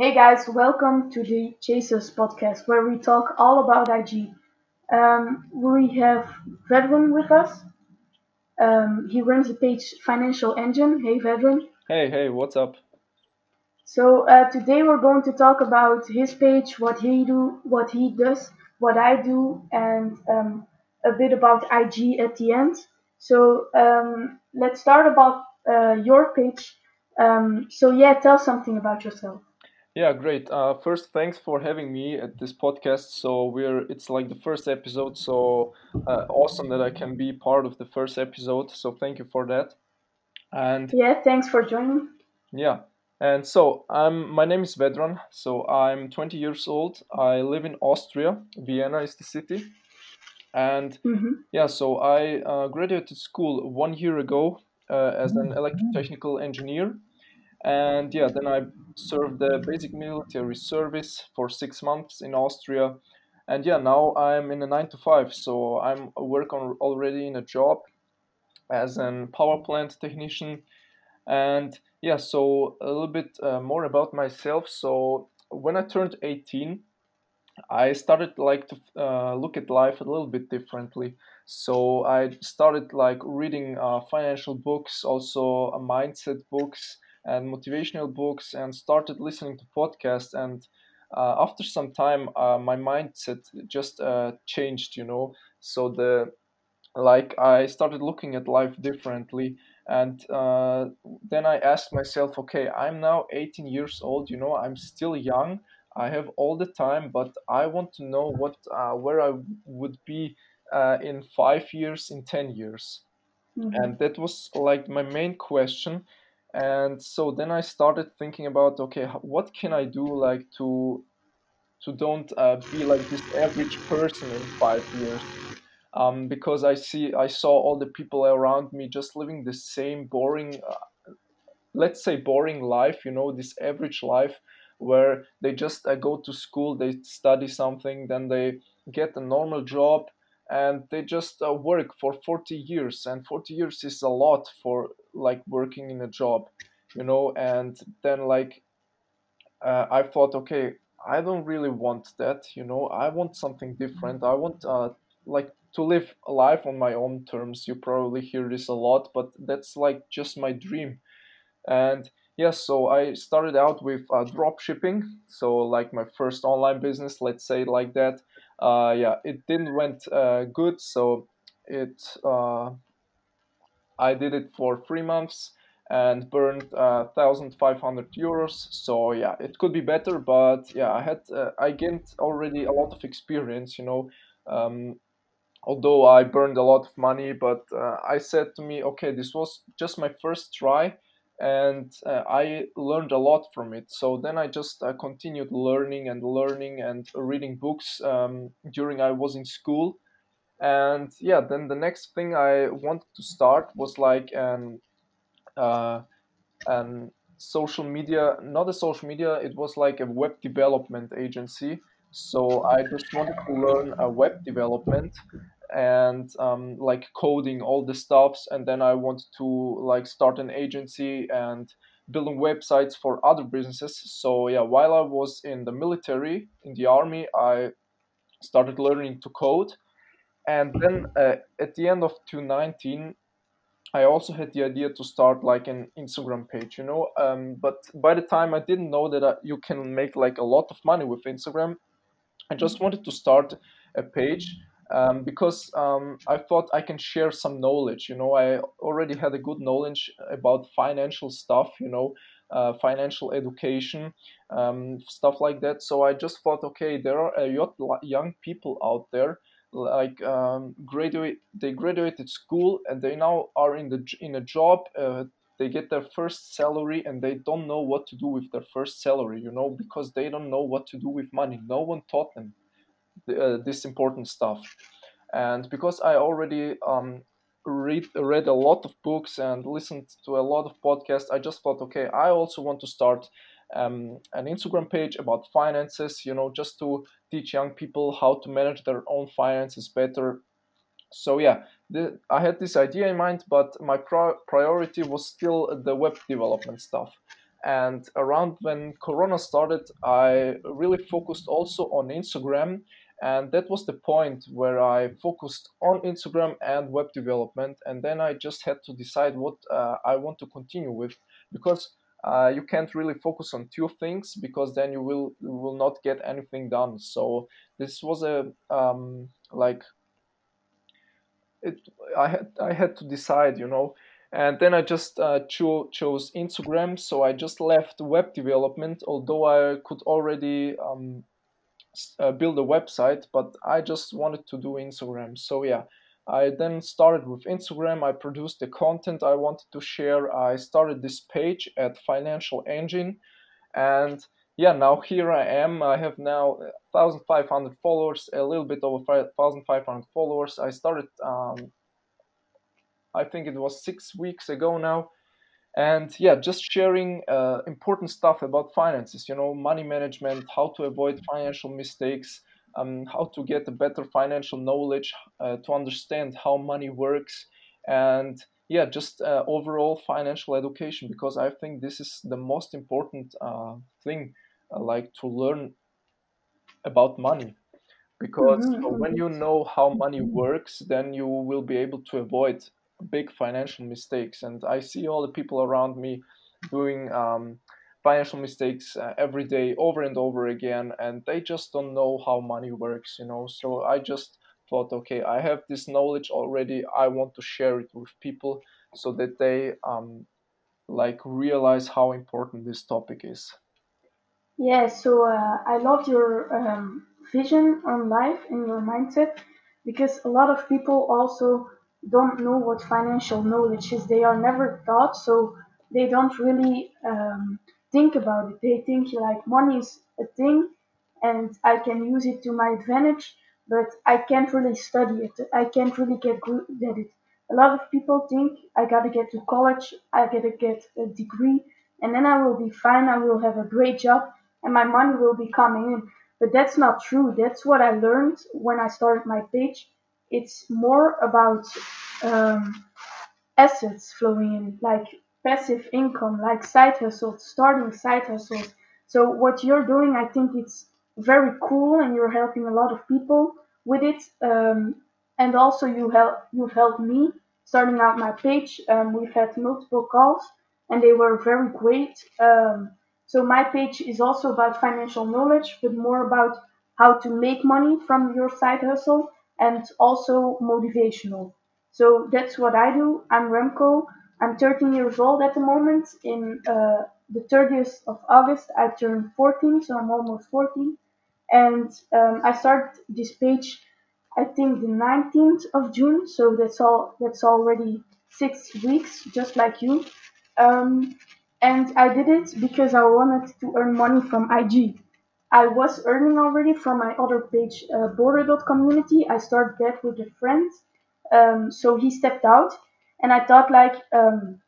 Hey guys, welcome to the Chasers podcast where we talk all about IG. Um, we have Vedran with us. Um, he runs the page Financial Engine. Hey Vedran. Hey, hey, what's up? So uh, today we're going to talk about his page, what he do, what he does, what I do, and um, a bit about IG at the end. So um, let's start about uh, your page. Um, so yeah, tell something about yourself. Yeah, great. Uh, first, thanks for having me at this podcast. So we're it's like the first episode, so uh, awesome that I can be part of the first episode. So thank you for that. And Yeah, thanks for joining. yeah, and so I'm my name is Vedran. So I'm 20 years old. I live in Austria. Vienna is the city. And hmm yeah, so I uh, graduated school one year ago uh, as an electrotechnical engineer. And yeah, then I served the basic military service for six months in Austria. And yeah, now I'm in a nine to five, so I'm work on already in a job as an power plant technician. And yeah, so a little bit uh, more about myself. So when I turned 18, I started like to uh, look at life a little bit differently. So I started like reading uh, financial books, also mindset books and motivational books, and started listening to podcasts. And uh, after some time, uh, my mindset just uh, changed. You know, so the like I started looking at life differently. And uh, then I asked myself, okay, I'm now 18 years old. You know, I'm still young. I have all the time, but I want to know what uh, where I would be uh, in five years, in 10 years. hmm And that was like my main question. And so then I started thinking about, okay, what can I do like to to don't uh, be like this average person in five years? Um, because I see I saw all the people around me just living the same boring let's say boring life you know this average life where they just uh, go to school they study something then they get a normal job and they just uh, work for 40 years and 40 years is a lot for like working in a job you know and then like uh, i thought okay i don't really want that you know i want something different i want uh, like to live a life on my own terms you probably hear this a lot but that's like just my dream and yes, so I started out with uh, drop shipping. So like my first online business, let's say like that. Uh, yeah, it didn't went uh, good. So it uh, I did it for three months and burned uh, 1,500 euros. So yeah, it could be better, but yeah, I had uh, I gained already a lot of experience. You know, um, although I burned a lot of money, but uh, I said to me, okay, this was just my first try, and uh, I learned a lot from it. So then I just uh, continued learning and learning and reading books um, during I was in school. And yeah, then the next thing I wanted to start was like an uh, an social media, not a social media, it was like a web development agency. So I just wanted to learn a web development and um, like coding all the stuffs. And then i wanted to like start an agency and building websites for other businesses. So yeah while i was in the military in the army i started learning to code and then uh, at the end of 2019 i also had the idea to start like an instagram page you know um, but by the time i didn't know that uh, you can make like a lot of money with instagram I just wanted to start a page um, because um, I thought I can share some knowledge. You know, I already had a good knowledge about financial stuff, you know, uh, financial education, um, stuff like that. So I just thought, okay, there are a lot young people out there like um, graduate they graduated school and they now are in the in a job uh, they get their first salary and they don't know what to do with their first salary you know because they don't know what to do with money. No one taught them the, uh, this important stuff. And because i already um, read read a lot of books and listened to a lot of podcasts i just thought okay i also want to start um, an instagram page about finances you know just to teach young people how to manage their own finances better so yeah the, i had this idea in mind but my pri- priority was still the web development stuff And around when Corona started, I really focused also on Instagram. And that was the point where I focused on Instagram and web development. And then I just had to decide what uh, I want to continue with because uh, you can't really focus on two things because then you will you will not get anything done. So this was a um, like it. I had I had to decide, you know, and then I just uh, cho- chose Instagram. So I just left web development, although I could already um, uh, build a website, but I just wanted to do Instagram. So yeah, I then started with Instagram. I produced the content I wanted to share. I started this page at Financial Engine, and yeah, now here I am. I have now 1,500 followers, a little bit over 1,500 followers. I started, um, I think it was six weeks ago now, and yeah, just sharing uh, important stuff about finances. You know, money management, how to avoid financial mistakes um, how to get a better financial knowledge, uh, to understand how money works, and yeah, just uh, overall financial education because I think this is the most important uh, thing, uh, like to learn about money. Because Mm-hmm. when you know how money works, then you will be able to avoid big financial mistakes. And I see all the people around me doing um, financial mistakes uh, every day over and over again and they just don't know how money works you know so i just thought okay i have this knowledge already i want to share it with people so that they um, like realize how important this topic is Yeah, so uh, I love your um, vision on life and your mindset because a lot of people also don't know what financial knowledge is. They are never taught, so they don't really um, think about it. They think like money is a thing and I can use it to my advantage, but I can't really study it. I can't really get good at it. A lot of people think I gotta get to college, I gotta get a degree, and then I will be fine. I will have a great job and my money will be coming in. But that's not true. That's what I learned when I started my page. It's more about um, assets flowing in, like passive income, like side hustles, starting side hustles. So what you're doing, I think it's very cool, and you're helping a lot of people with it. Um, and also, you help you've helped me starting out my page. Um, we've had multiple calls, and they were very great. Um, so my page is also about financial knowledge, but more about how to make money from your side hustle and also motivational. So that's what I do. I'm Remco. I'm 13 years old at the moment. In uh, the 30th of August, I turn 14, so I'm almost 14. And um, I started this page, I think, the 19th of June. So that's all. That's already six weeks, just like you. Um, and I did it because I wanted to earn money from IG. I was earning already from my other page, uh, Border Community. I started that with a friend. Um, so he stepped out, and I thought like, um,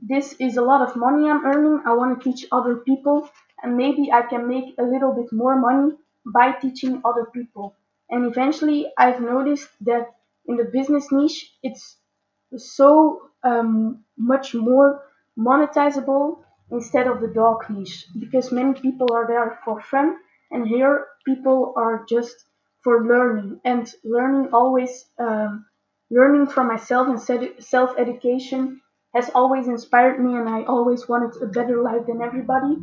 this is a lot of money I'm earning. I want to teach other people, and maybe I can make a little bit more money by teaching other people. And eventually, I've noticed that in the business niche, it's so um, much more monetizable instead of the dog niche because many people are there for fun and here people are just for learning and learning always um, learning from myself and self education has always inspired me and i always wanted a better life than everybody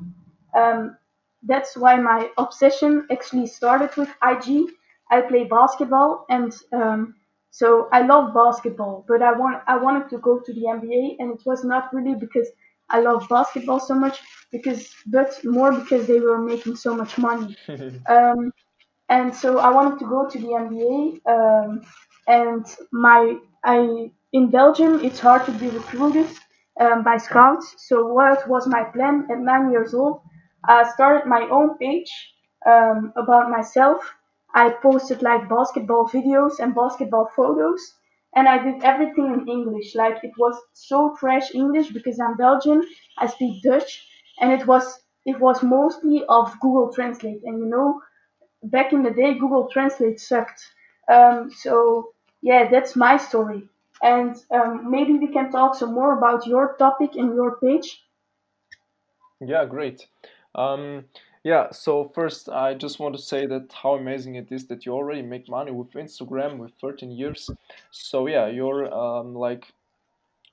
um, that's why my obsession actually started with IG. I play basketball, and um, so I love basketball. But I want I wanted to go to the NBA, and it was not really because I love basketball so much, because but more because they were making so much money. Um, and so I wanted to go to the NBA. Um, and my I in Belgium, it's hard to be recruited um, by scouts. So what was my plan at nine years old? I started my own page um, about myself. I posted like basketball videos and basketball photos, and I did everything in English. Like it was so trash English because I'm Belgian. I speak Dutch, and it was it was mostly of Google Translate. And you know, back in the day, Google Translate sucked. Um, so yeah, that's my story. And um, maybe we can talk some more about your topic and your page. Yeah, great. Um, yeah, so first, I just want to say that how amazing it is that you already make money with Instagram with 13 years. So yeah, you're um, like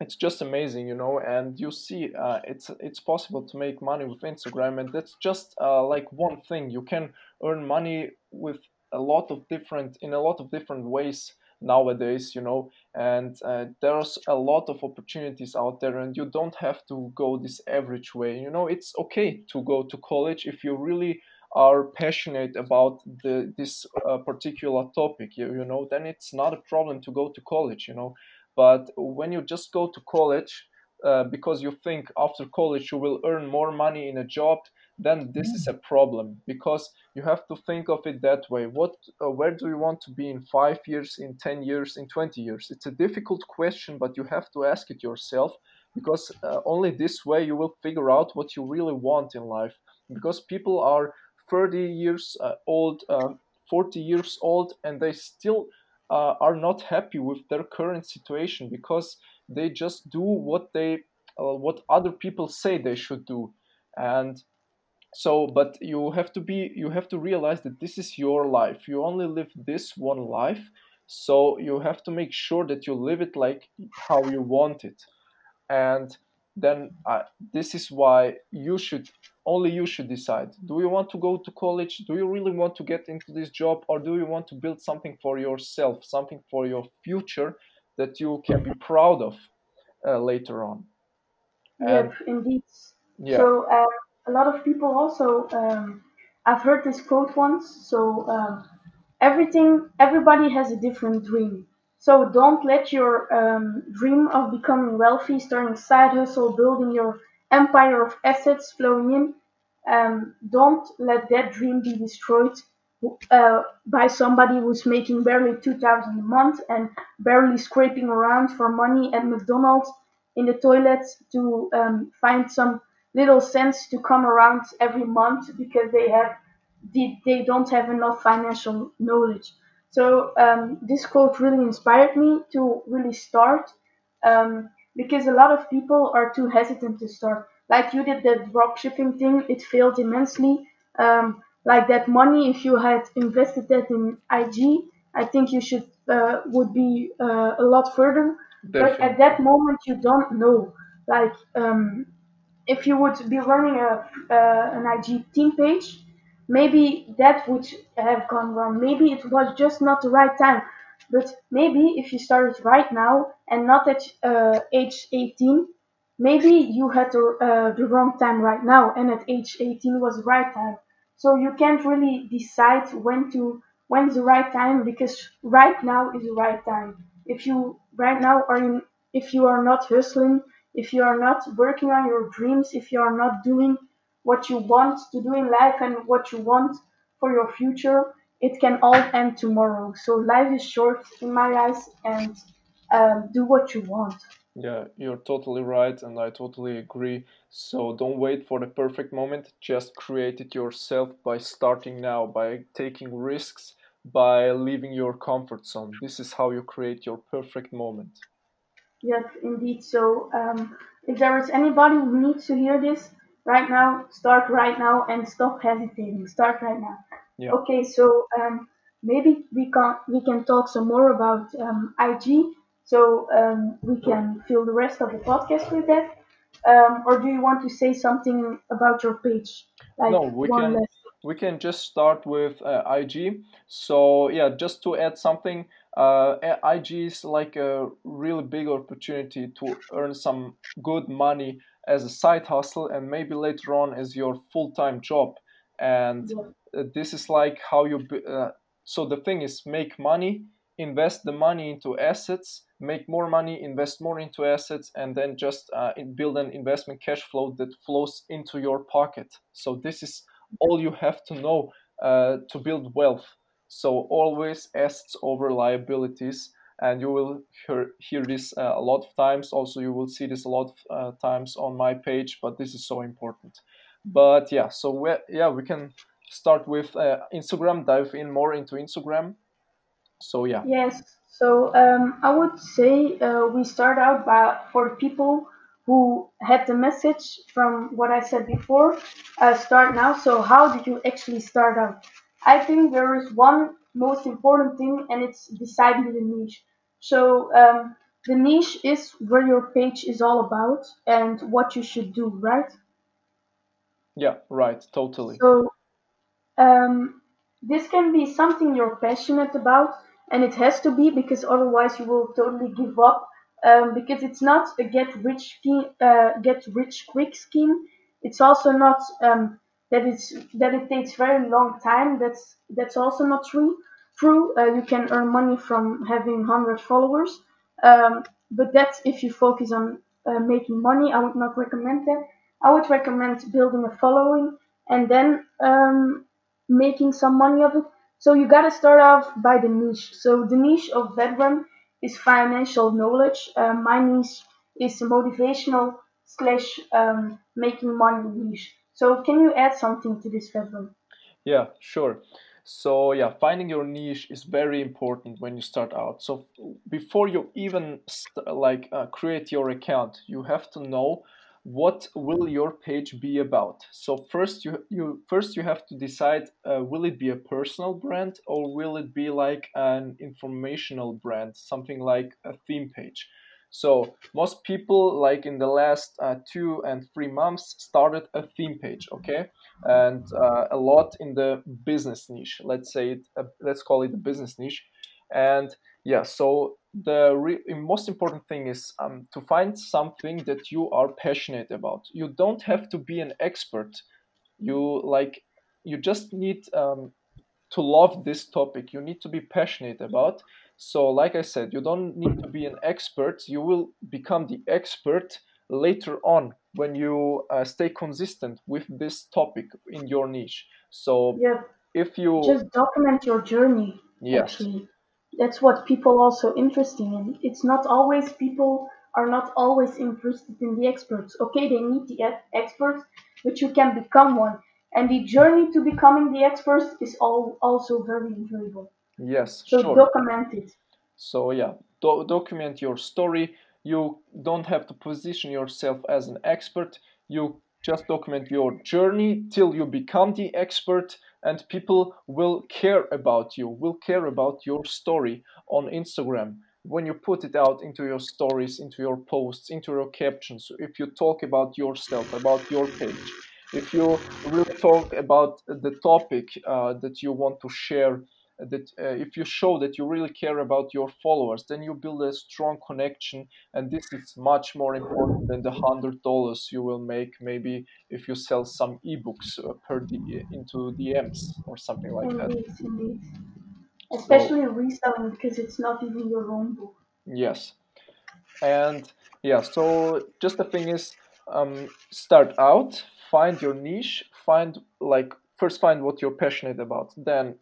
it's just amazing, you know, and you see uh, it's it's possible to make money with Instagram, and that's just uh, like one thing. You can earn money with a lot of different in a lot of different ways nowadays, you know, and uh, there's a lot of opportunities out there, and you don't have to go this average way. You know, it's okay to go to college if you really are passionate about the this uh, particular topic you, you know then it's not a problem to go to college you know but when you just go to college uh, because you think after college you will earn more money in a job, then this is a problem because you have to think of it that way. What, uh, where do you want to be in five years, in 10 years, in 20 years? It's a difficult question, but you have to ask it yourself because uh, only this way you will figure out what you really want in life. Because people are 30 years uh, old, uh, 40 years old, and they still uh, are not happy with their current situation because they just do what they uh, what other people say they should do and so but you have to be you have to realize that this is your life. You only live this one life. So you have to make sure that you live it like how you want it. And then uh, this is why you should only you should decide. Do you want to go to college? Do you really want to get into this job? Or do you want to build something for yourself something for your future that you can be proud of uh, later on? And Yep, indeed. yeah. So uh, a lot of people also, um, I've heard this quote once. So um, everything, everybody has a different dream. So don't let your um, dream of becoming wealthy, starting side hustle, building your empire of assets flowing in, um, don't let that dream be destroyed uh, by somebody who's making barely 2000 a month and barely scraping around for money at McDonald's in the toilets to um, find some little sense to come around every month because they have they, they don't have enough financial knowledge. So um, this quote really inspired me to really start um, because a lot of people are too hesitant to start. Like you did the drop shipping thing, it failed immensely. Um, like that money, if you had invested that in IG, I think you should uh, would be uh, a lot further. But at that moment, you don't know. Like um, if you would be running a uh, an IG team page, maybe that would have gone wrong. Maybe it was just not the right time. But maybe if you started right now and not at uh, age 18, maybe you had the, uh, the wrong time right now, and at age 18 was the right time. So you can't really decide when to when's the right time because right now is the right time. If you right now are in, if you are not hustling, if you are not working on your dreams, if you are not doing what you want to do in life and what you want for your future, it can all end tomorrow. So life is short in my eyes, and um, do what you want. yeah you're totally right and i totally agree so don't wait for the perfect moment just create it yourself by starting now by taking risks by leaving your comfort zone this is how you create your perfect moment Yes, indeed. So um, if there is anybody who needs to hear this right now, start right now and stop hesitating. Start right now. yeah Okay, so um, maybe we can we can talk some more about um, IG. So um, we can fill the rest of the podcast with that. Um, or do you want to say something about your page, like No, we one can last? we can just start with uh, IG. So yeah, just to add something, uh, IG is like a really big opportunity to earn some good money as a side hustle and maybe later on as your full-time job. And Yeah, uh, this is like how you. Uh, so the thing is, make money, invest the money into assets, make more money, invest more into assets, and then just uh, build an investment cash flow that flows into your pocket. So this is all you have to know uh, to build wealth. So always assets over liabilities, and you will hear, hear this uh, a lot of times. Also, you will see this a lot of uh, times on my page, but this is so important. But yeah, so we, yeah, we can start with uh, Instagram, dive in more into Instagram. So yeah, Yes. So um, I would say uh, we start out by for people who had the message from what I said before, uh, start now. So how did you actually start out? I think there is one most important thing, and it's deciding the niche. So um, the niche is where your page is all about and what you should do, right? Yeah, right, totally. So um, this can be something you're passionate about, and it has to be because otherwise you will totally give up. Um, because it's not a get rich uh, get rich quick scheme. It's also not um, that it's that it takes very long time. That's that's also not true. True, uh, you can earn money from having 100 followers, um, but that's if you focus on uh, making money. I would not recommend that. I would recommend building a following and then um, making some money of it. So you gotta start off by the niche. So the niche of Vedran is financial knowledge. Uh, my niche is motivational slash um, making money niche. So can you add something to this, Vedran? Yeah, sure. So yeah, finding your niche is very important when you start out. So before you even st- like uh, create your account, you have to know what will your page be about so first you you first you have to decide uh, will it be a personal brand or will it be like an informational brand something like a theme page so most people like in the last uh, two and three months started a theme page okay? And uh, a lot in the business niche. Let's say it uh, let's call it the business niche. And yeah so the re- most important thing is um, to find something that you are passionate about. You don't have to be an expert. You like you just need um, to love this topic. You need to be passionate about so like i said you don't need to be an expert you will become the expert later on when you uh, stay consistent with this topic in your niche so Yeah, if you just document your journey. yes Actually, that's what people also interested in. It's not always people are not always interested in the experts. Okay, they need the experts, but you can become one. And the journey to becoming the experts is all also very enjoyable. Yes So sure document it. So yeah, do- document your story. You don't have to position yourself as an expert. You just document your journey till you become the expert, and people will care about you, will care about your story on Instagram. When you put it out into your stories, into your posts, into your captions, if you talk about yourself, about your page, if you really talk about the topic uh, that you want to share that uh, if you show that you really care about your followers then you build a strong connection and this is much more important than the hundred dollars you will make maybe if you sell some ebooks uh, per D- into dms or something like that Indeed, indeed. so Especially reselling because it's not even your own book. yes and yeah so just the thing is um, start out find your niche find like first find what you're passionate about then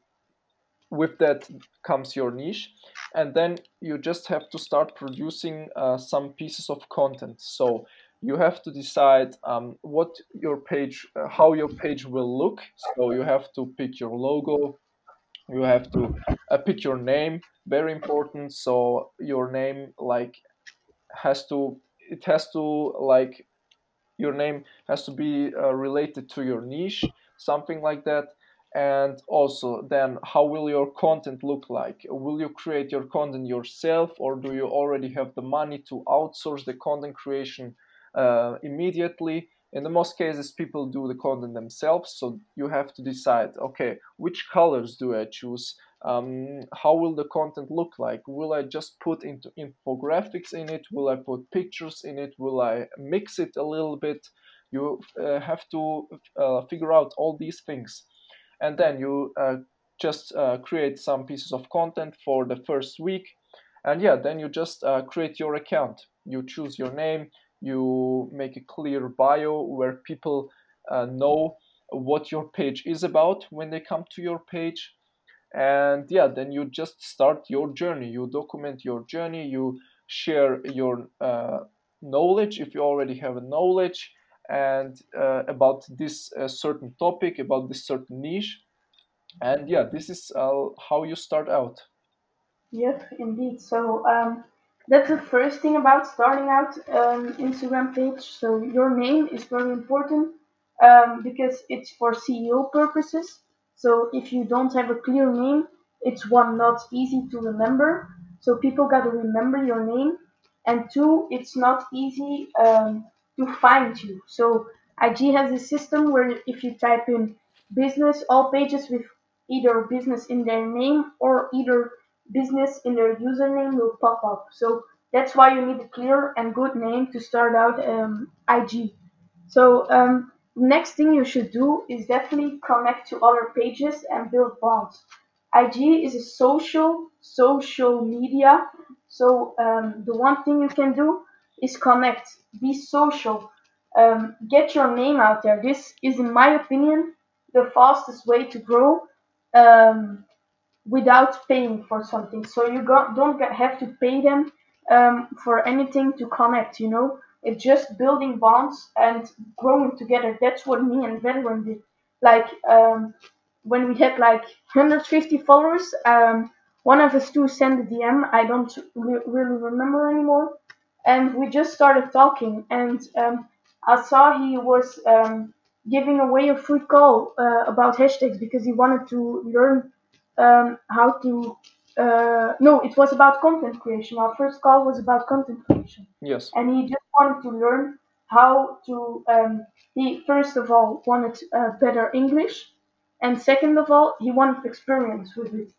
with that comes your niche. And then you just have to start producing uh, some pieces of content. So you have to decide um, what your page uh, how your page will look. So you have to pick your logo. You have to uh, pick your name. Very important. So your name like has to it has to like your name has to be uh, related to your niche something like that and also then how will your content look like? Will you create your content yourself or do you already have the money to outsource the content creation uh, immediately? In the most cases people do the content themselves so you have to decide okay which colors do i choose? Um, how will the content look like? Will i just put into infographics in it? Will i put pictures in it? Will i mix it a little bit? You uh, have to uh, figure out all these things and then you uh, just uh, create some pieces of content for the first week. And yeah then you just uh, create your account. You choose your name. You make a clear bio where people know what your page is about when they come to your page. And yeah then you just start your journey. You document your journey. You share your uh, knowledge if you already have a knowledge and uh, about this uh, certain topic about this certain niche and yeah this is uh, how you start out Yep, indeed. So um, that's the first thing about starting out um, Instagram page. So your name is very important um, because it's for SEO purposes. So if you don't have a clear name, it's one not easy to remember. So people got to remember your name, and two, it's not easy um, to find you. So IG has a system where if you type in business, all pages with either business in their name or either business in their username will pop up. So that's why you need a clear and good name to start out um, IG. So um, next thing you should do is definitely connect to other pages and build bonds. IG is a social social media. So um, the one thing you can do is connect, be social, um, get your name out there. This is, in my opinion, the fastest way to grow um, without paying for something. So you go, don't get, have to pay them um, for anything to connect. You know, it's just building bonds and growing together. That's what me and Vedran did. Like um, when we had like 150 followers, um, one of us two sent a DM. I don't re- really remember anymore, and we just started talking. And um, I saw he was um, giving away a free call uh, about hashtags because he wanted to learn um, how to. Uh, no, it was about content creation. Our first call was about content creation, Yes. and he just wanted to learn how to. Um, he first of all wanted uh, better English, and second of all, he wanted experience with it.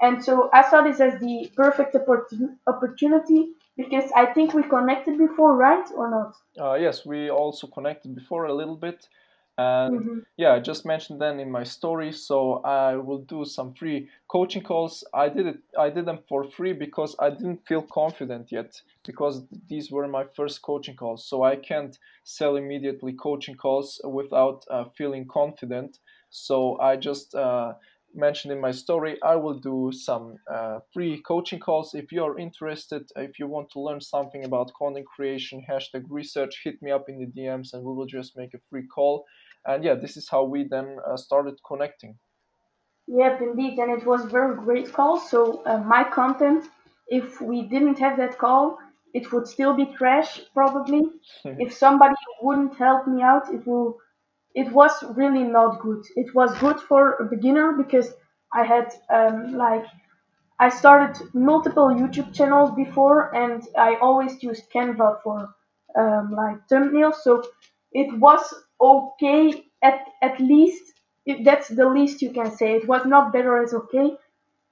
And so I saw this as the perfect opportu- opportunity because I think we connected before, right or not? Uh, yes, we also connected before a little bit. And hmm yeah, I just mentioned then in my story. So I will do some free coaching calls. I did it. I did them for free because I didn't feel confident yet because these were my first coaching calls. So I can't sell immediately coaching calls without uh, feeling confident. So I just uh, mentioned in my story, I will do some uh, free coaching calls. If you are interested, if you want to learn something about content creation, hashtag research, hit me up in the DMs and we will just make a free call. And yeah, this is how we then uh, started connecting. Yep, indeed, and it was very great call. So uh, my content, if we didn't have that call, it would still be trash probably. If somebody wouldn't help me out, it will. It was really not good. It was good for a beginner because I had um, like I started multiple YouTube channels before, and I always used Canva for um, like thumbnails. So it was okay at at least. That's the least you can say. It was not better as okay.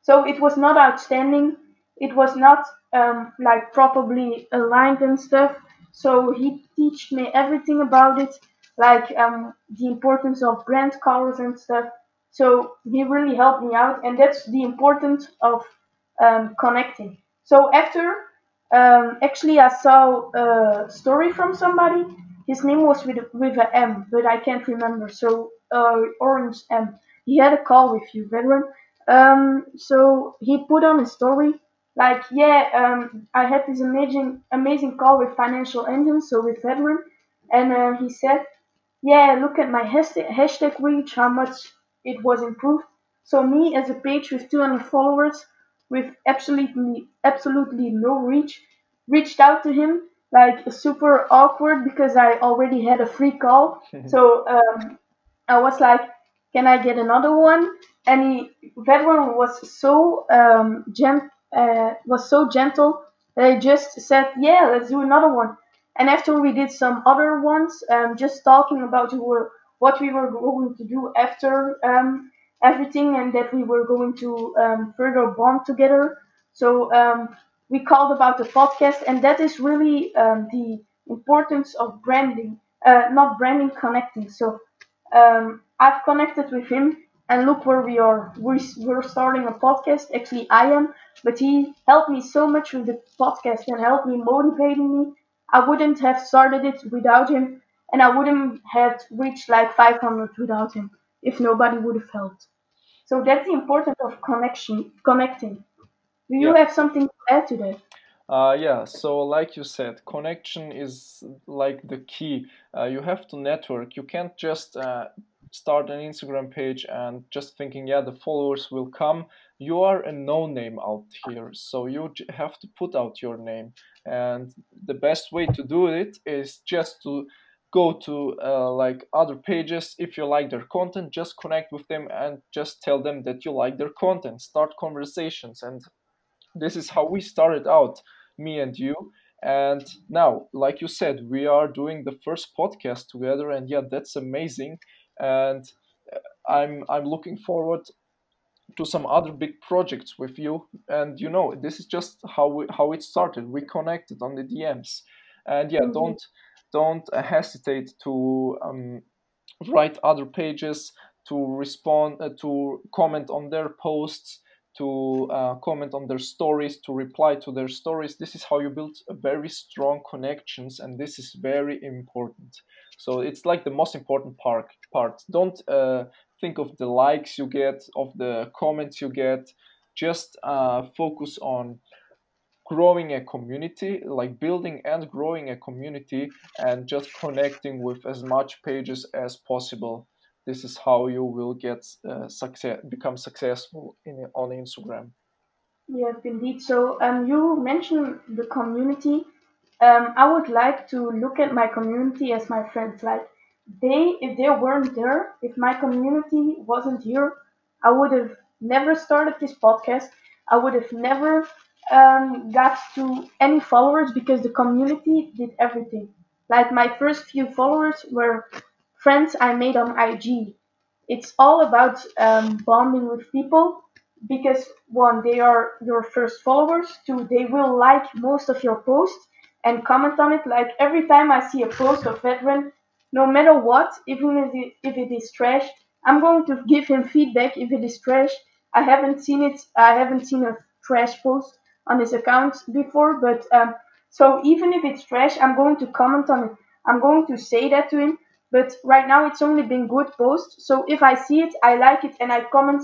So it was not outstanding. It was not um, like properly aligned and stuff. So he taught me everything about it, like um, the importance of brand colors and stuff. So he really helped me out, and that's the importance of um, connecting. So after, um, actually, I saw a story from somebody. His name was with with a M, but I can't remember. So uh, Orange M. He had a call with you, Vedran. Um, so he put on a story like, yeah, um, I had this amazing amazing call with Financial Engine, so with Vedran, and uh, he said, yeah, look at my hashtag, hashtag reach, how much it was improved. So me as a page with 200 followers, with absolutely absolutely no reach, reached out to him like super awkward because I already had a free call. So um, I was like, "Can I get another one?" And he, Vedran was so um, gent, uh, was so gentle that I just said, "Yeah, let's do another one." And after we did some other ones, um, just talking about what we were going to do after um, everything, and that we were going to um, further bond together. So um, we called about the podcast, and that is really um, the importance of branding, uh, not branding, connecting. So um, I've connected with him, and look where we are. We're, we're starting a podcast. Actually, I am, but he helped me so much with the podcast and helped me motivating me. I wouldn't have started it without him, and I wouldn't have reached like 500 without him if nobody would have helped. So that's the importance of connection, connecting. Do you Yeah. have something to add to that? Uh, yeah, so like you said, connection is like the key. Uh, you have to network. You can't just uh, start an Instagram page and just thinking, yeah, the followers will come, you are a no name out here. So you have to put out your name. And the best way to do it is just to go to uh, like other pages. If you like their content just connect with them and just tell them that you like their content. Start conversations. And this is how we started out me and you. And now like you said we are doing the first podcast together. And yeah that's amazing. And uh, i'm i'm looking forward to some other big projects with you. And you know this is just how we, how it started. We connected on the dms and yeah mm-hmm. don't don't hesitate to um, write other pages to respond uh, to comment on their posts to uh, comment on their stories to reply to their stories. This is how you build very strong connections and this is very important. So it's like the most important part part. Don't uh, think of the likes you get of the comments you get just uh, focus on growing a community, like building and growing a community, and just connecting with as much pages as possible. This is how you will get uh, success, become successful in on Instagram. Yes, indeed. So um, you mentioned the community. Um, I would like to look at my community as my friends. Like they, if they weren't there, if my community wasn't here, I would have never started this podcast. I would have never um, got to any followers because the community did everything. Like my first few followers were friends I made on IG. It's all about um, bonding with people because one, they are your first followers. Two, they will like most of your posts and comment on it. Like every time I see a post of Vedran, no matter what, even if it, if it is trash, I'm going to give him feedback if it is trash. I haven't seen it. I haven't seen a trash post on his account before, but um, so even if it's trash, I'm going to comment on it. I'm going to say that to him. But right now, it's only been good posts. So if I see it, I like it, and I comment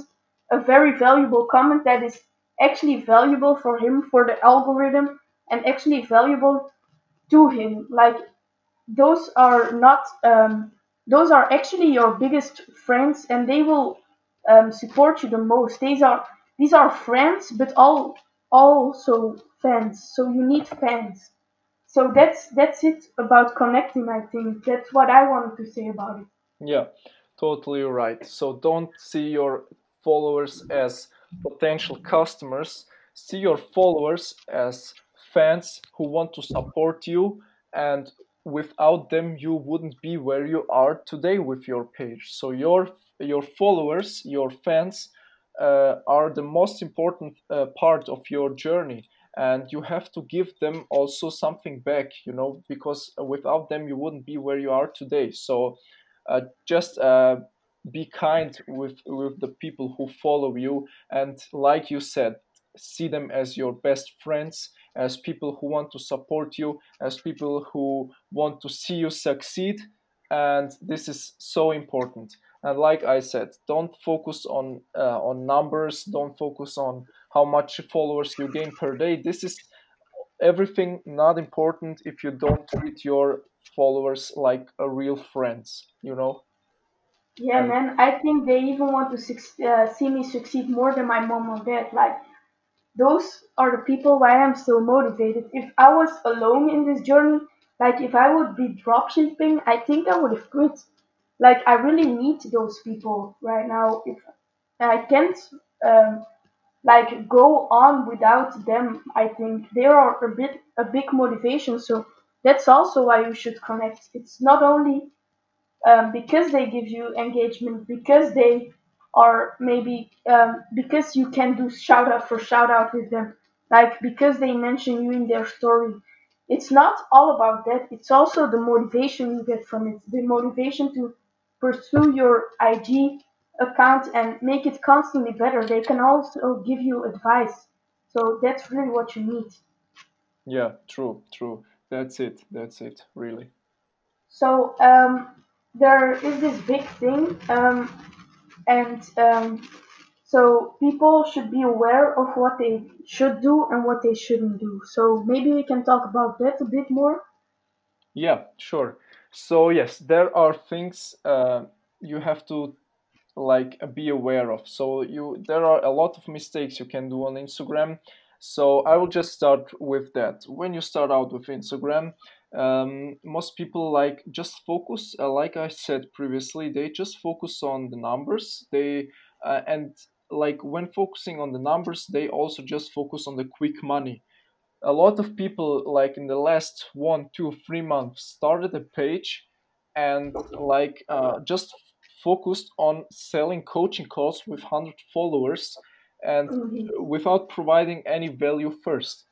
a very valuable comment that is actually valuable for him, for the algorithm, and actually valuable to him. Like those are not, um, those are actually your biggest friends, and they will um, support you the most. These are these are friends, but all also fans. So you need fans. So that's that's it about connecting. I think that's what I wanted to say about it. Yeah, totally right. So don't see your followers as potential customers. See your followers as fans who want to support you and without them you wouldn't be where you are today with your page. So your your followers your fans uh, are the most important uh, part of your journey. And you have to give them also something back you know because without them you wouldn't be where you are today. So uh, just uh, be kind with with the people who follow you. And like you said see them as your best friends as people who want to support you as people who want to see you succeed and this is so important and like I said, don't focus on uh, on numbers. Don't focus on how much followers you gain per day. This is everything not important if you don't treat your followers like a real friends. You know. Yeah, and, man. I think they even want to uh, see me succeed more than my mom or dad. Like those are the people why I'm so motivated. If I was alone in this journey, like if I would be dropshipping, I think I would have quit like I really need those people right now. If I can't um, like go on without them, I think they are a bit a big motivation. So that's also why you should connect. It's not only um, because they give you engagement, because they are maybe um, because you can do shout out for shout out with them, like because they mention you in their story. It's not all about that. It's also the motivation you get from it. The motivation to pursue your IG account and make it constantly better. They can also give you advice. So that's really what you need. Yeah, true, true. That's it. That's it, really. So um, there is this big thing, um, and um, so people should be aware of what they should do and what they shouldn't do. So maybe we can talk about that a bit more. Yeah, sure. So yes, there are things uh, you have to like be aware of. So you there are a lot of mistakes you can do on Instagram. So I will just start with that. When you start out with Instagram, um, most people like just focus. Uh, like I said previously, they just focus on the numbers. They uh, and like when focusing on the numbers, they also just focus on the quick money. A lot of people like in the last one, two, three months started a page and like uh, just focused on selling coaching calls with 100 followers and Mhm. without providing any value first.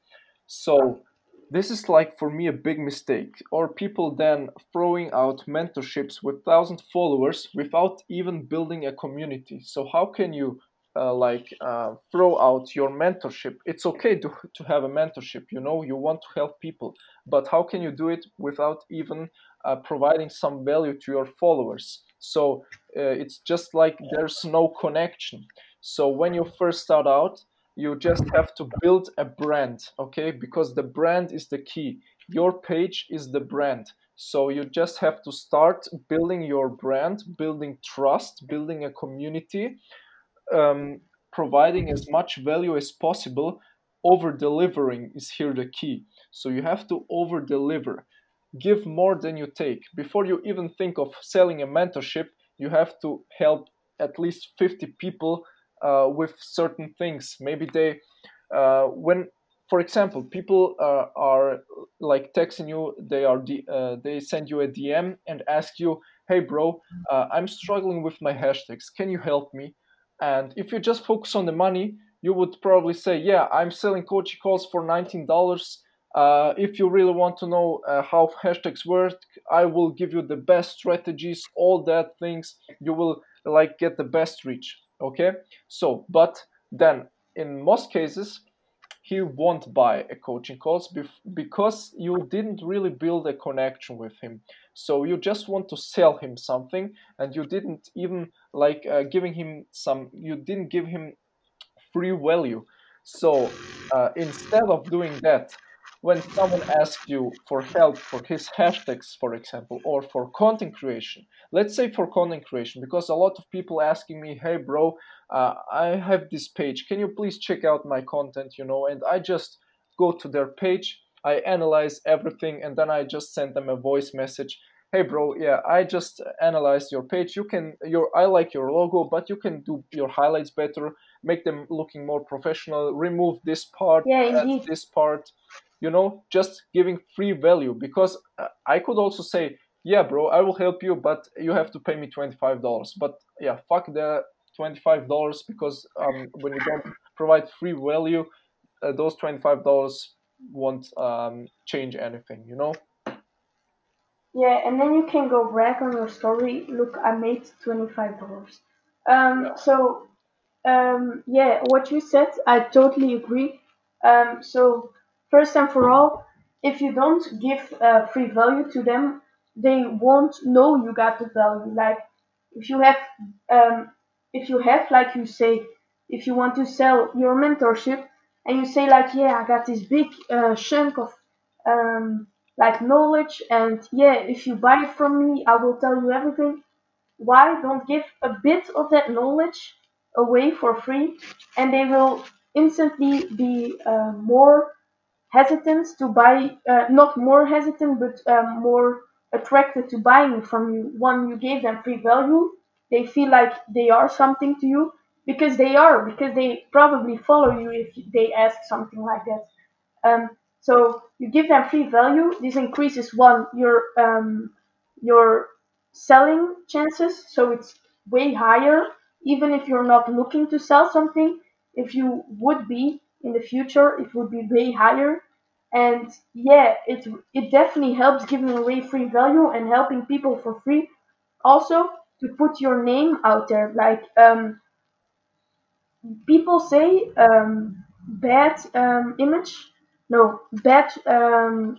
So this is like for me a big mistake. Or people then throwing out mentorships with 1000 followers without even building a community. So how can you uh, like uh, throw out your mentorship? It's okay to, to have a mentorship you know you want to help people. But how can you do it without even uh, providing some value to your followers? So uh, it's just like there's no connection so when you first start out you just have to build a brand okay? Because the brand is the key. Your page is the brand. So you just have to start building your brand building trust building a community um, providing as much value as possible. Over delivering is here the key. So you have to over deliver give more than you take. Before you even think of selling a mentorship you have to help at least 50 people uh, with certain things. Maybe they uh, when for example people uh, are like texting you they are D, uh, they send you a dm and ask you hey bro uh, i'm struggling with my hashtags. Can you help me? And if you just focus on the money you would probably say yeah i'm selling coaching calls for $19 uh, if you really want to know uh, how hashtags work i will give you the best strategies all that things. You will like get the best reach okay? So but then in most cases he won't buy a coaching course because you didn't really build a connection with him. So you just want to sell him something and you didn't even like uh, giving him some you didn't give him free value. So uh, instead of doing that when someone asks you for help for his hashtags for example or for content creation. Let's say for content creation because a lot of people asking me hey bro uh, i have this page. Can you please check out my content you know? And i just go to their page i analyze everything and then i just send them a voice message. Hey bro yeah i just analyzed your page. You can your i like your logo but you can do your highlights better make them looking more professional remove this part Yeah, add this part you know just giving free value because uh, i could also say yeah bro i will help you but you have to pay me $25 but yeah fuck the $25 because um, when you don't provide free value uh, those $25 won't um, change anything you know Yeah, and then you can go back on your story. Look, I made twenty five dollars. Um, yeah so um, yeah, what you said, I totally agree. Um, so first and for all, if you don't give uh, free value to them, they won't know you got the value. Like if you have, um, if you have, like you say, if you want to sell your mentorship, and you say like, yeah, I got this big uh, chunk of um, like knowledge, and yeah, if you buy it from me, I will tell you everything why don't give a bit of that knowledge away for free and they will instantly be uh, more hesitant to buy uh, not more hesitant but um, more attracted to buying from you one you gave them free value they feel like they are something to you because they are because they probably follow you if they ask something like that um, so you give them free value. This increases one your um, your selling chances, so it's way higher. Even if you're not looking to sell something, if you would be in the future, it would be way higher. And yeah, it it definitely helps giving away free value and helping people for free. Also, to put your name out there, like um, people say um, bad um, image no bad um,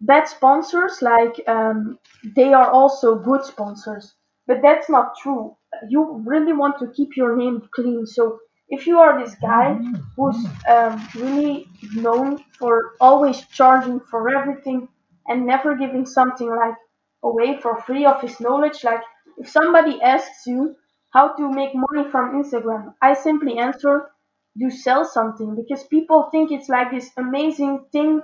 bad sponsors like um, they are also good sponsors but that's not true you really want to keep your name clean so if you are this guy who's um, really known for always charging for everything and never giving something like away for free of his knowledge like if somebody asks you how to make money from Instagram, I simply answer, you sell something because people think it's like this amazing thing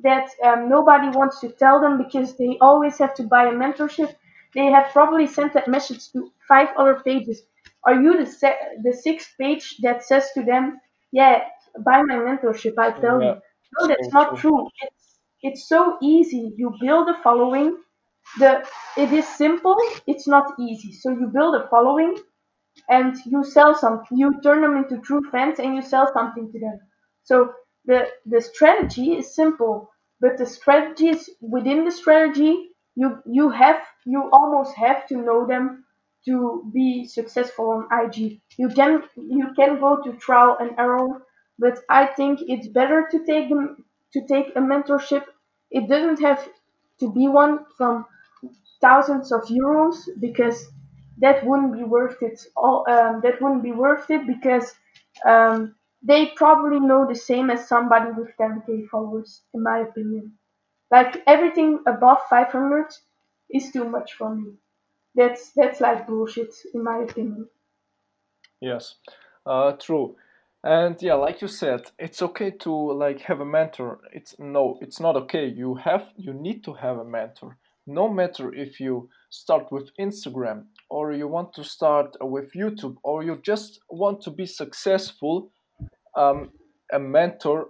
that um, nobody wants to tell them because they always have to buy a mentorship. They have probably sent that message to five other pages. Are you the se- the sixth page that says to them, "Yeah, buy my mentorship"? I tell Yeah, you, no, so that's not true. true. It's it's so easy. You build a following. The it is simple. It's not easy. So you build a following and you sell something you turn them into true fans and you sell something to them so the the strategy is simple but the strategies within the strategy you you have you almost have to know them to be successful on IG. You can you can go to trial and error, but I think it's better to take them to take a mentorship. It doesn't have to be one from thousands of euros because that wouldn't be worth it. All um, that wouldn't be worth it because um, they probably know the same as somebody with 10k followers, in my opinion. Like everything above 500 is too much for me. That's that's like bullshit, in my opinion. Yes, uh, true. And yeah, like you said, it's okay to like have a mentor. It's no, it's not okay. You have, you need to have a mentor. No matter if you start with Instagram or you want to start with YouTube or you just want to be successful, um, a mentor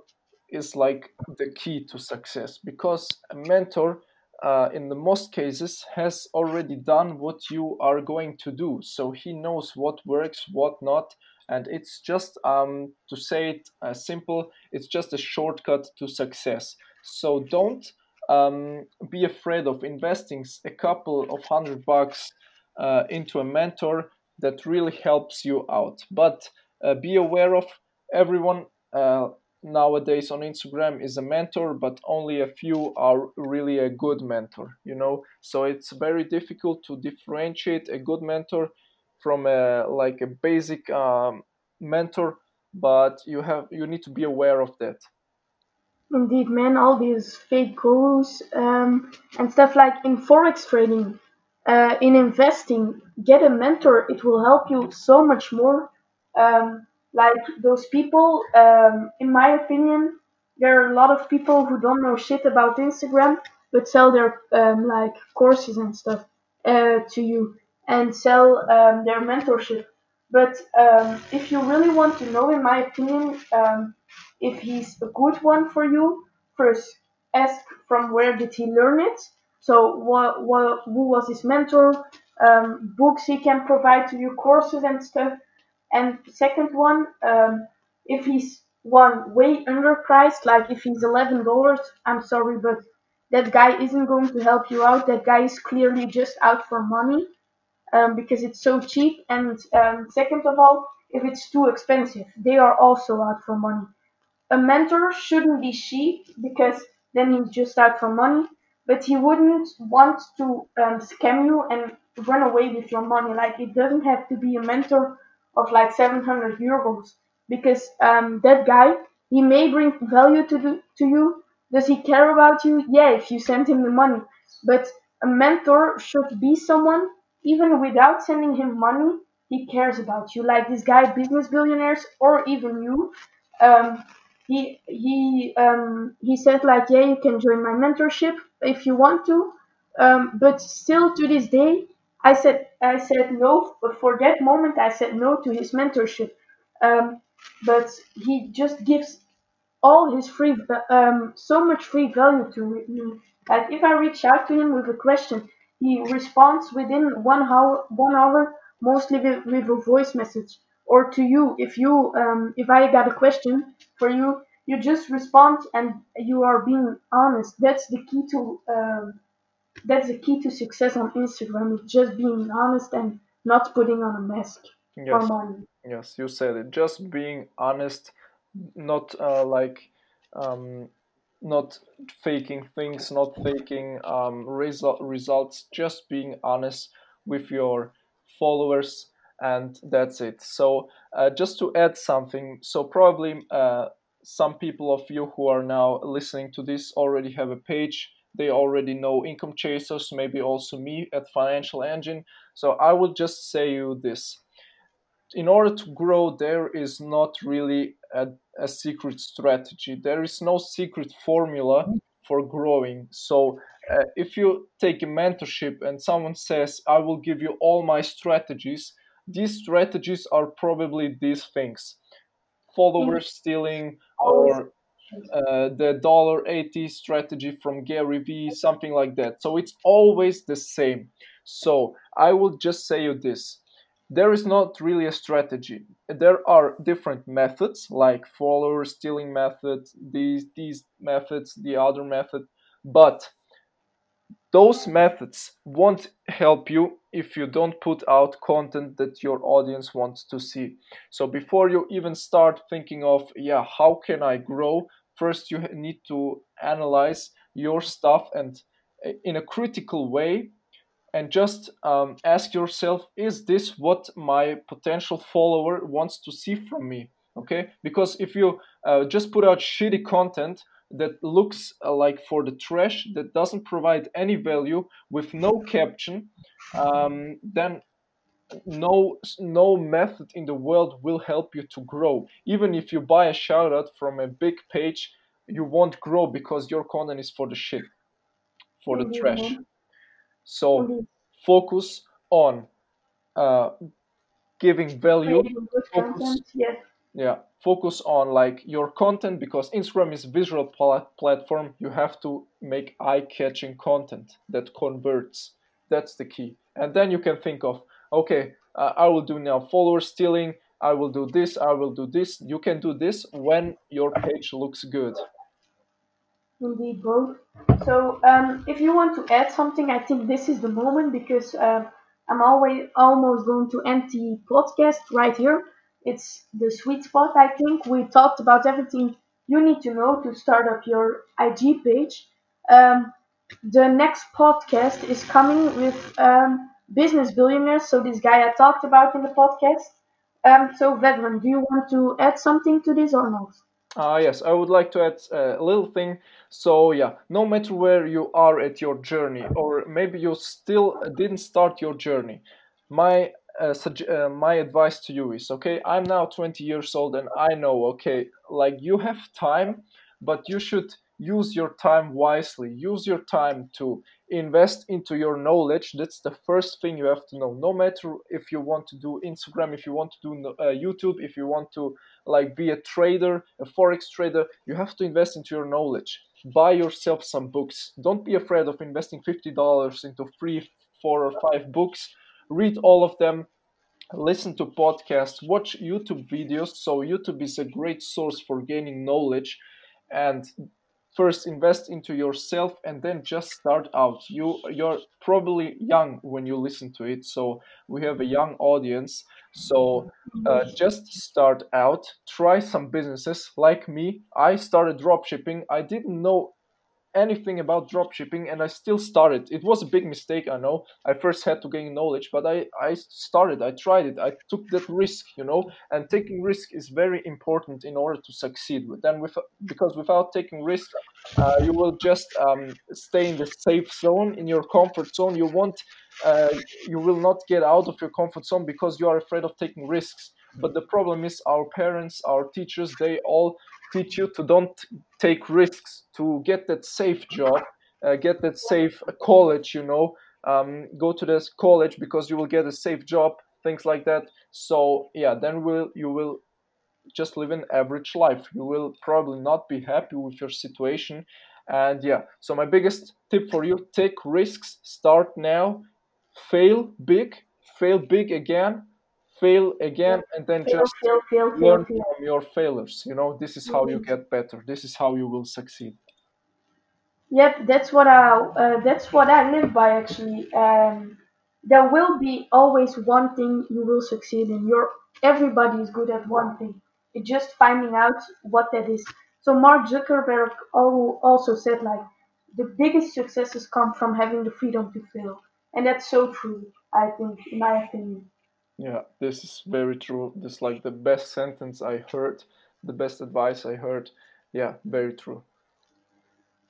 is like the key to success because a mentor uh, in the most cases has already done what you are going to do. So he knows what works what not. And it's just um, to say it uh, simple it's just a shortcut to success. So don't um, be afraid of investing a couple of hundred bucks uh, into a mentor that really helps you out. But uh, be aware of everyone uh, nowadays on Instagram is a mentor, but only a few are really a good mentor, you know? So it's very difficult to differentiate a good mentor from a like a basic um, mentor, but you have you need to be aware of that. Indeed, man, all these fake gurus um, and stuff like in forex trading, uh, in investing, get a mentor. It will help you so much more. Um, like those people, um, in my opinion, there are a lot of people who don't know shit about Instagram but sell their um, like courses and stuff uh, to you and sell um, their mentorship. But um, if you really want to know, in my opinion, um, if he's a good one for you, first ask from where did he learn it. So what, what who was his mentor? Um, books he can provide to you, courses and stuff. And second one, um, if he's one way underpriced, like if he's eleven dollars, I'm sorry, but that guy isn't going to help you out. That guy is clearly just out for money um, because it's so cheap. And um, second of all, if it's too expensive, they are also out for money. A mentor shouldn't be cheap because then he's just out for money, but he wouldn't want to um, scam you and run away with your money. Like it doesn't have to be a mentor of like 700 euros because um, that guy he may bring value to to you. Does he care about you? Yeah, if you send him the money. But a mentor should be someone even without sending him money. He cares about you, like this guy, business billionaires, or even you. Um, he he um, he said like, yeah, you can join my mentorship if you want to. Um, but still to this day, I said I said no. But for that moment, I said no to his mentorship. Um, but he just gives all his free um, so much free value to me. Like if I reach out to him with a question, he responds within one hour. One hour, mostly with, with a voice message. Or to you, if you um, if I got a question for you, you just respond and you are being honest. That's the key to um, that's the key to success on Instagram. It's just being honest and not putting on a mask for Yes, money. yes, you said it. Just being honest, not uh, like um, not faking things, not faking um, result results, just being honest with your followers, and that's it. So, uh, just to add something, so probably uh, some people of you who are now listening to this already have a page. They already know Income Chasers, maybe also me at Financial Engine. So I will just say you this. In order to grow, there is not really a, a secret strategy. There is no secret formula for growing. So uh, if you take a mentorship and someone says, I will give you all my strategies, these strategies are probably these things follower stealing or uh, the dollar 80 strategy from Gary Vee, something like that. So it's always the same. So I will just say you this there is not really a strategy. There are different methods, like follower stealing method, these these methods, the other method, but those methods won't help you if you don't put out content that your audience wants to see. So before you even start thinking of, yeah, how can I grow? First, you need to analyze your stuff and uh, in a critical way and just um, ask yourself is this what my potential follower wants to see from me okay because if you uh, just put out shitty content that looks uh, like for the trash that doesn't provide any value with no caption um, then no no method in the world will help you to grow even if you buy a shout out from a big page you won't grow because your content is for the shit for the trash so Mm-hmm. focus on uh, giving value. Focus. Yes. Yeah, focus on like your content because Instagram is visual pla- platform. You have to make eye-catching content that converts. That's the key. And then you can think of, okay, uh, I will do now follower stealing. I will do this. I will do this. You can do this when your page looks good. Indeed, both. So, um, if you want to add something, I think this is the moment because uh, I'm always almost going to end the podcast right here. It's the sweet spot. I think we talked about everything you need to know to start up your IG page. Um, the next podcast is coming with um, business billionaires. So this guy I talked about in the podcast. Um, so Vedran, do you want to add something to this or not? Uh, yes, I would like to add uh, a little thing. So, yeah, no matter where you are at your journey, or maybe you still didn't start your journey, my uh, uh, my advice to you is okay, I'm now 20 years old and I know, okay, like you have time, but you should use your time wisely. Use your time to invest into your knowledge. That's the first thing you have to know. No matter if you want to do Instagram, if you want to do uh, YouTube, if you want to like be a trader, a forex trader, you have to invest into your knowledge. Buy yourself some books. Don't be afraid of investing $50 into three, four, or five books. Read all of them. Listen to podcasts, watch YouTube videos. So, YouTube is a great source for gaining knowledge. And first invest into yourself and then just start out you you're probably young when you listen to it so we have a young audience so uh, just start out try some businesses like me i started dropshipping i didn't know anything about dropshipping and I still started. It was a big mistake, I know. I first had to gain knowledge, but I, I started, I tried it, I took that risk, you know, and taking risk is very important in order to succeed. Then, with, because without taking risk, uh, you will just um, stay in the safe zone, in your comfort zone. You won't, uh, you will not get out of your comfort zone because you are afraid of taking risks. But the problem is, our parents, our teachers, they all teach you to don't take risks to get that safe job uh, get that safe college you know. Um, go to this college because you will get a safe job things like that. So yeah then will you will just live an average life. You will probably not be happy with your situation. And yeah so my biggest tip for you take risks start now fail big fail big again fail again and then Fail, just fail, fail, learn from your failures you know this is how you get better this is how you will succeed Yep, that's what I uh, that's what I live by actually. Um, there will be always one thing you will succeed in. You're everybody is good at one thing. It's just finding out what that is. So Mark Zuckerberg also said like the biggest successes come from having the freedom to fail, and that's so true. I think, in my opinion. Yeah this is very true this is like the best sentence i heard the best advice i heard yeah very true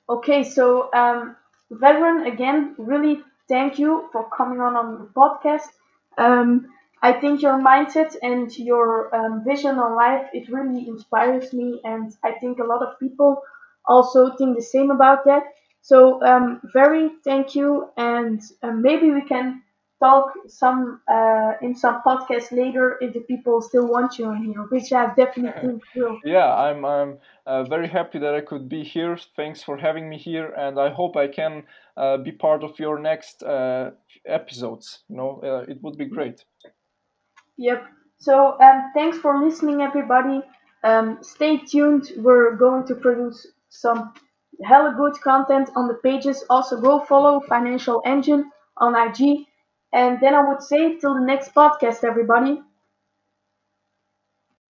Okay, so um, Vedran, again, really thank you for coming on on the podcast. Um, I think your mindset and your um, vision on life it really inspires me, and I think a lot of people also think the same about that. So um, very thank you, and uh, maybe we can talk some uh, in some podcast later if the people still want you in here, which I definitely will. yeah, I'm I'm uh, very happy that I could be here. Thanks for having me here, and I hope I can uh, be part of your next uh, episodes. You know, uh, it would be great. Yep. So um, thanks for listening, everybody. Um, stay tuned. We're going to produce some hella good content on the pages. Also, go follow Financial Engine on IG. And then I would say till the next podcast, everybody.